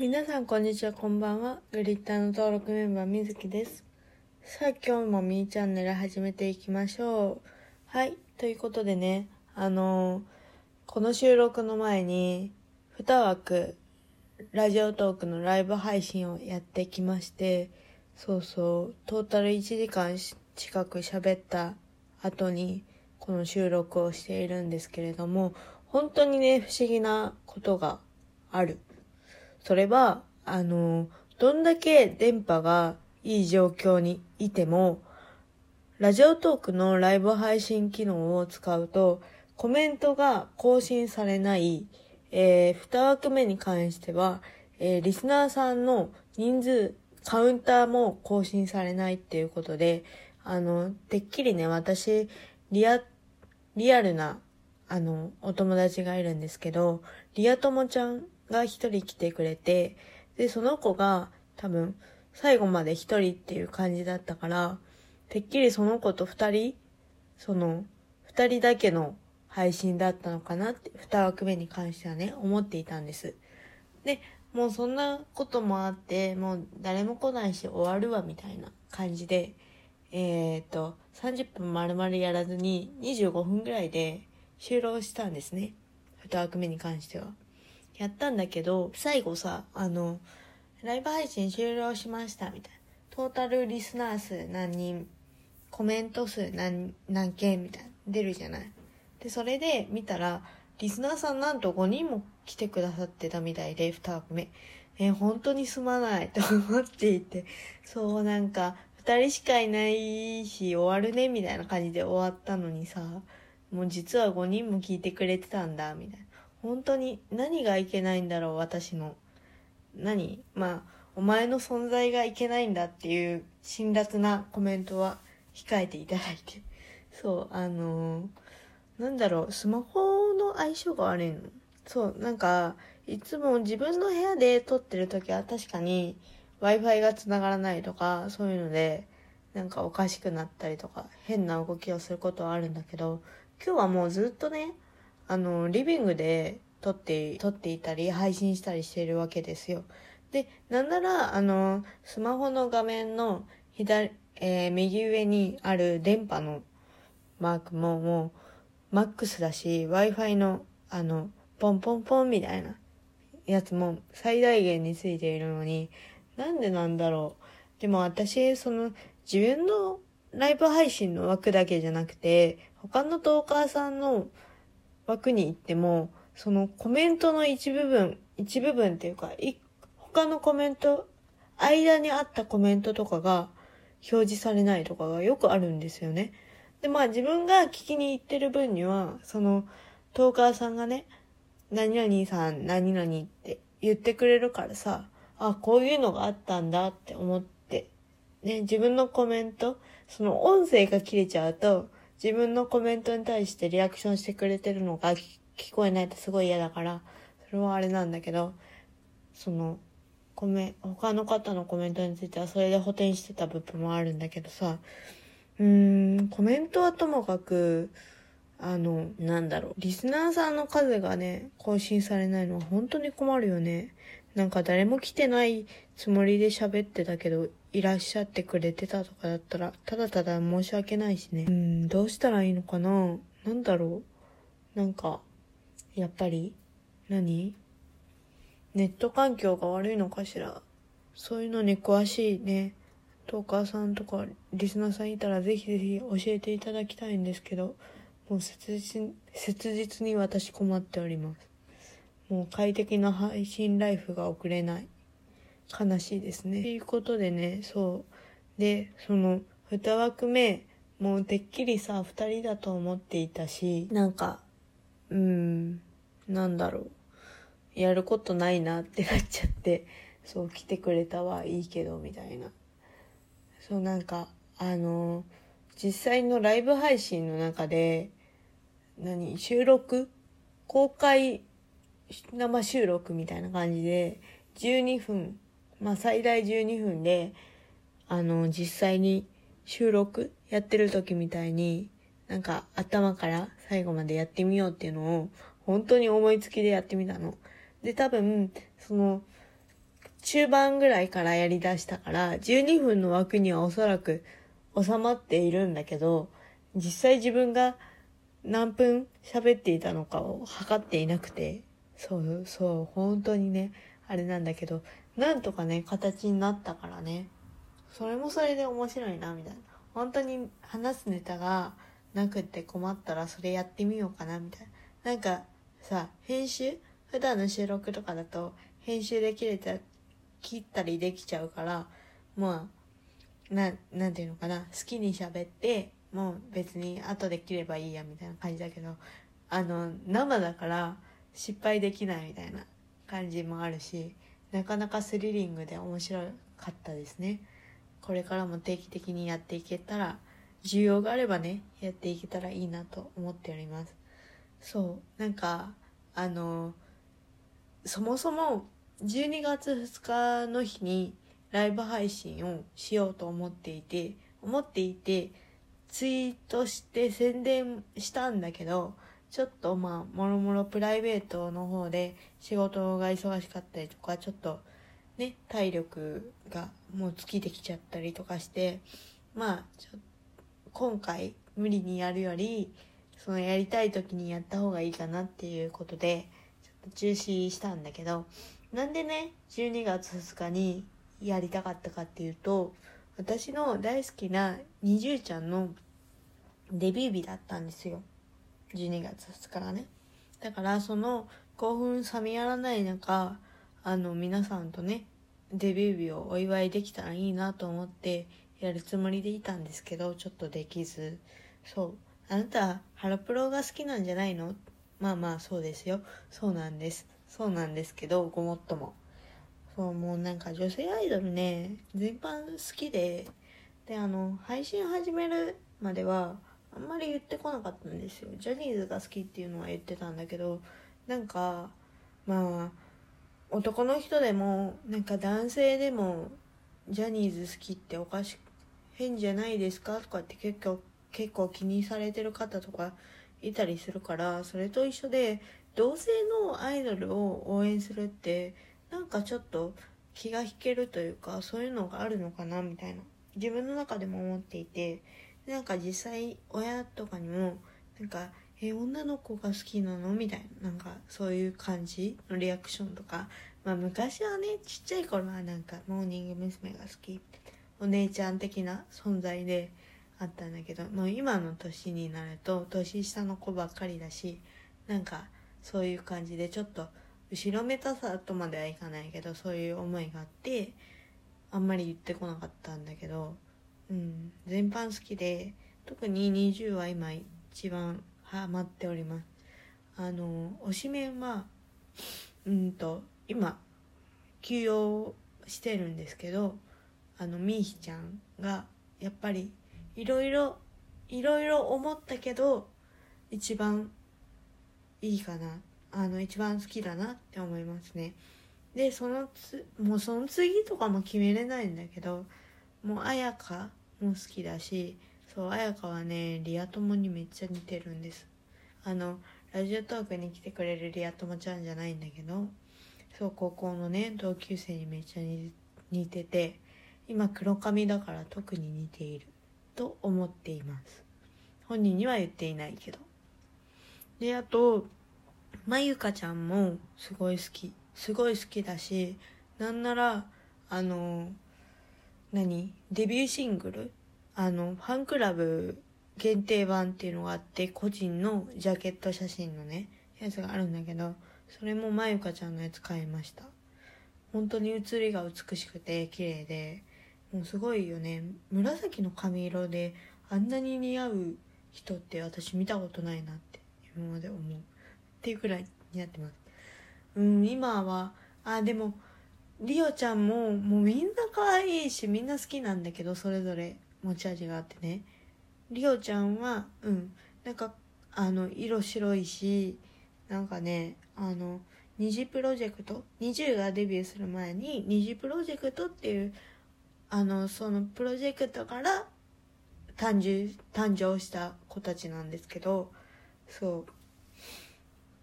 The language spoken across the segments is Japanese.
皆さんこんにちは、こんばんは。グリッターの登録メンバーみずきです。さあ今日もみーチャンネル始めていきましょう。はい。ということでね、あのーこの収録の前に、2枠、ラジオトークのライブ配信をやってきまして、そうそう、トータル1時間近く喋った後に、この収録をしているんですけれども、本当にね、不思議なことがある。それは、あの、どんだけ電波がいい状況にいても、ラジオトークのライブ配信機能を使うと、コメントが更新されない、えー、2枠目に関しては、えーリスナーさんの人数、カウンターも更新されないっていうことで、あの、てっきりね、私、リア、リアルな、あの、お友達がいるんですけど、リア友ちゃんが一人来てくれて、で、その子が多分、最後まで一人っていう感じだったから、てっきりその子と二人、その、二人だけの配信だったのかなって、二枠目に関してはね、思っていたんです。で、もうそんなこともあって、もう誰も来ないし終わるわみたいな感じで、えーっと、30分丸々やらずに25分ぐらいで終了したんですね。二枠目に関しては。やったんだけど、最後さ、あの、ライブ配信終了しましたみたいな。トータルリスナー数何人、コメント数何、何件みたいな。出るじゃない。で、それで見たら、リスナーさんなんと5人も来てくださってたみたいで、2枠目。え本当にすまないと思っていて、そうなんか、2人しかいないし、終わるね、みたいな感じで終わったのにさ、もう実は5人も聞いてくれてたんだ、みたいな。本当に何がいけないんだろう、私の。何？まあ、お前の存在がいけないんだっていう辛辣なコメントは控えていただいて。そう、あのーなんだろう、スマホの相性が悪いの？そう、なんか、いつも自分の部屋で撮ってる時は確かに Wi-Fi が繋がらないとか、そういうので、なんかおかしくなったりとか、変な動きをすることはあるんだけど、今日はもうずっとね、あの、リビングで撮って、撮っていたり、配信したりしているわけですよ。で、なんなら、あの、スマホの画面の左、えー右上にある電波のマークももう、マックスだし、Wi-Fi の、あの、ポンポンポンみたいなやつも最大限についているのに、なんでなんだろう。でも私、その、自分のライブ配信の枠だけじゃなくて、他のトーカーさんの枠に行っても、そのコメントの一部分、一部分っていうか、い他のコメント、間にあったコメントとかが表示されないとかがよくあるんですよね。で、まあ自分が聞きに行ってる分には、その、トーカーさんがね、何々さん、何々って言ってくれるからさ、あ、こういうのがあったんだって思って、ね、自分のコメント、その音声が切れちゃうと、自分のコメントに対してリアクションしてくれてるのが聞こえないとすごい嫌だから、それはあれなんだけど、その、コメ、他の方のコメントについてはそれで補填してた部分もあるんだけどさ、うーん、コメントはともかく、あの、なんだろう、リスナーさんの数がね、更新されないのは本当に困るよね。なんか誰も来てないつもりで喋ってたけど、いらっしゃってくれてたとかだったら、ただただ申し訳ないしね。うん、どうしたらいいのかな？なんだろう？なんか、やっぱり、何？ネット環境が悪いのかしら？そういうのに詳しいね、トーカーさんとかリスナーさんいたらぜひぜひ教えていただきたいんですけど、もう切実に、切実に私困っております。もう快適な配信ライフが送れない。悲しいですね。ということでね、そう。で、その、二枠目、もうてっきりさ、二人だと思っていたし、なんか、うーん、なんだろう。やることないなってなっちゃって、そう来てくれたはいいけど、みたいな。そうなんか、あの、実際のライブ配信の中で、何、収録？公開生収録みたいな感じで、12分、まあ最大12分で、あの、実際に収録やってる時みたいに、なんか頭から最後までやってみようっていうのを、本当に思いつきでやってみたの。で、多分、その、中盤ぐらいからやり出したから12分の枠にはおそらく収まっているんだけど実際自分が何分喋っていたのかを測っていなくてそうそう本当にねあれなんだけどなんとかね形になったからね。それもそれで面白いなみたいな。本当に話すネタがなくって困ったらそれやってみようかなみたいな。なんかさ編集？普段の収録とかだと編集で切れた切ったりできちゃうからまあななんていうのかな。好きに喋ってもう別に後で切ればいいやみたいな感じだけどあの生だから失敗できないみたいな感じもあるしなかなかスリリングで面白かったですね。これからも定期的にやっていけたら需要があればねやっていけたらいいなと思っております。そうなんかあのそもそも12月2日の日にライブ配信をしようと思っていて思っていてツイートして宣伝したんだけどちょっとまあもろもろプライベートの方で仕事が忙しかったりとかちょっとね体力がもう尽きてきちゃったりとかしてまあちょ今回無理にやるよりそのやりたい時にやった方がいいかなっていうことでちょっと中止したんだけどなんでね12月2日にやりたかったかっていうと私の大好きなにじゅうちゃんのデビュー日だったんですよ。12月2日がね。だからその興奮冷めやらない中あの皆さんとねデビュー日をお祝いできたらいいなと思ってやるつもりでいたんですけどちょっとできず。そう。あなたハロプロが好きなんじゃないの？まあまあそうですよ。そうなんです。そうなんですけどごもっとも。そうもうなんか女性アイドルね全般好きで。であの配信始めるまではあんまり言ってこなかったんですよ。ジャニーズが好きっていうのは言ってたんだけどなんかまあ男の人でもなんか男性でもジャニーズ好きっておかし変じゃないですかとかって結構結構気にされてる方とかいたりするからそれと一緒で同性のアイドルを応援するってなんかちょっと気が引けるというかそういうのがあるのかなみたいな。自分の中でも思っていて。なんか実際親とかにもなんか「え女の子が好きなの?」みたいななんかそういう感じのリアクションとかまあ昔はねちっちゃい頃はなんかモーニング娘。が好きお姉ちゃん的な存在であったんだけどもう今の年になると年下の子ばっかりだしなんかそういう感じでちょっと後ろめたさとまではいかないけどそういう思いがあってあんまり言ってこなかったんだけどうん全般好きで特に20は今一番ハマっております。あの推しメンはうんと今休養してるんですけどあのみーひちゃんがやっぱりいろいろいろいろ思ったけど一番いいかな。あの一番好きだなって思いますね。でそのつもうその次とかも決めれないんだけどもう綾香も好きだしそう綾香はねリア友にめっちゃ似てるんです。あのラジオトークに来てくれるリア友ちゃんじゃないんだけどそう高校のね同級生にめっちゃ似てて今黒髪だから特に似ていると思っています。本人には言っていないけど。であとまゆかちゃんもすごい好きすごい好きだしなんならあの何？デビューシングル？あのファンクラブ限定版っていうのがあって個人のジャケット写真のねやつがあるんだけどそれもまゆかちゃんのやつ買いました。本当に写りが美しくて綺麗でもうすごいよね。紫の髪色であんなに似合う人って私見たことないなって今まで思う。っていうくらい似合ってます。うん今はあでもリオちゃんももうみんな可愛いしみんな好きなんだけどそれぞれ持ち味があってね。リオちゃんはうん。なんかあの色白いしなんかねあの二次プロジェクト NiziU がデビューする前に二次プロジェクトっていうあのそのプロジェクトから誕生誕生した子たちなんですけどそう。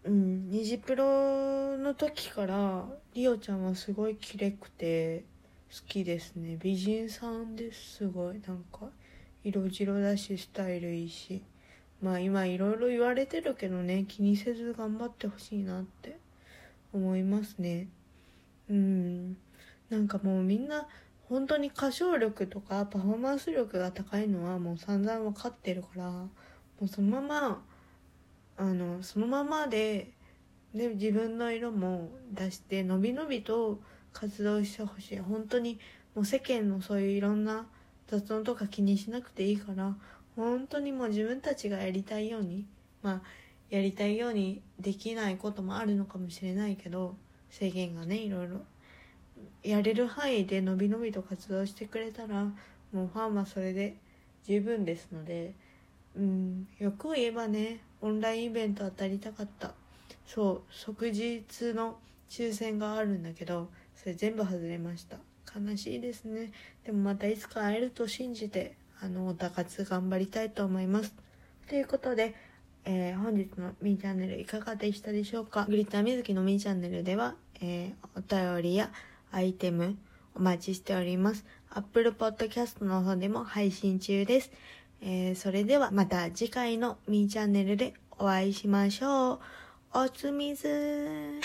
うん虹プロの時からリオちゃんはすごい綺麗くて好きですね。美人さんですすごい。なんか色白だしスタイルいいし。まあ今いろいろ言われてるけどね気にせず頑張ってほしいなって思いますね。うん。なんかもうみんな本当に歌唱力とかパフォーマンス力が高いのはもう散々分かってるからもうそのままあのそのままでで自分の色も出してのびのびと活動してほしい。本当にもう世間のそういういろんな雑音とか気にしなくていいから本当にもう自分たちがやりたいようにまあやりたいようにできないこともあるのかもしれないけど制限がねいろいろやれる範囲でのびのびと活動してくれたらもうファンはそれで十分ですのでうんよく言えばねオンラインイベント当たりたかった。そう即日の抽選があるんだけどそれ全部外れました。悲しいですね。でもまたいつか会えると信じてあのおたかつ頑張りたいと思います。ということで、えー、本日のみーチャンネルいかがでしたでしょうか？グリッターみずきのみーチャンネルでは、えー、お便りやアイテムお待ちしております。Apple Podcast の方でも配信中です。えー、それではまた次回のみーチャンネルでお会いしましょう。おつみず